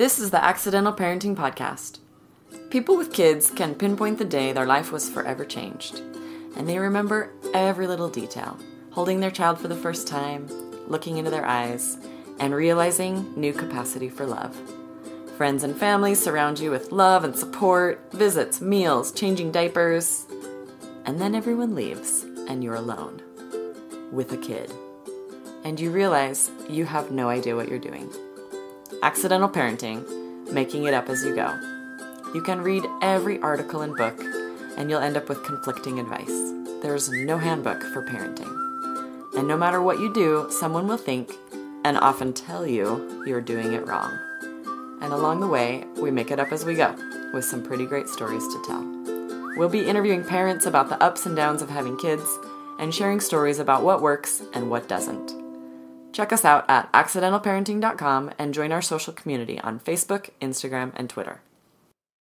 This is the Accidental Parenting Podcast. People with kids can pinpoint the day their life was forever changed, and they remember every little detail holding their child for the first time, looking into their eyes, and realizing new capacity for love. Friends and family surround you with love and support, visits, meals, changing diapers, and then everyone leaves, and you're alone with a kid. And you realize you have no idea what you're doing. Accidental Parenting, Making It Up as You Go. You can read every article and book, and you'll end up with conflicting advice. There's no handbook for parenting. And no matter what you do, someone will think and often tell you you're doing it wrong. And along the way, we make it up as we go, with some pretty great stories to tell. We'll be interviewing parents about the ups and downs of having kids and sharing stories about what works and what doesn't. Check us out at accidentalparenting.com and join our social community on Facebook, Instagram, and Twitter.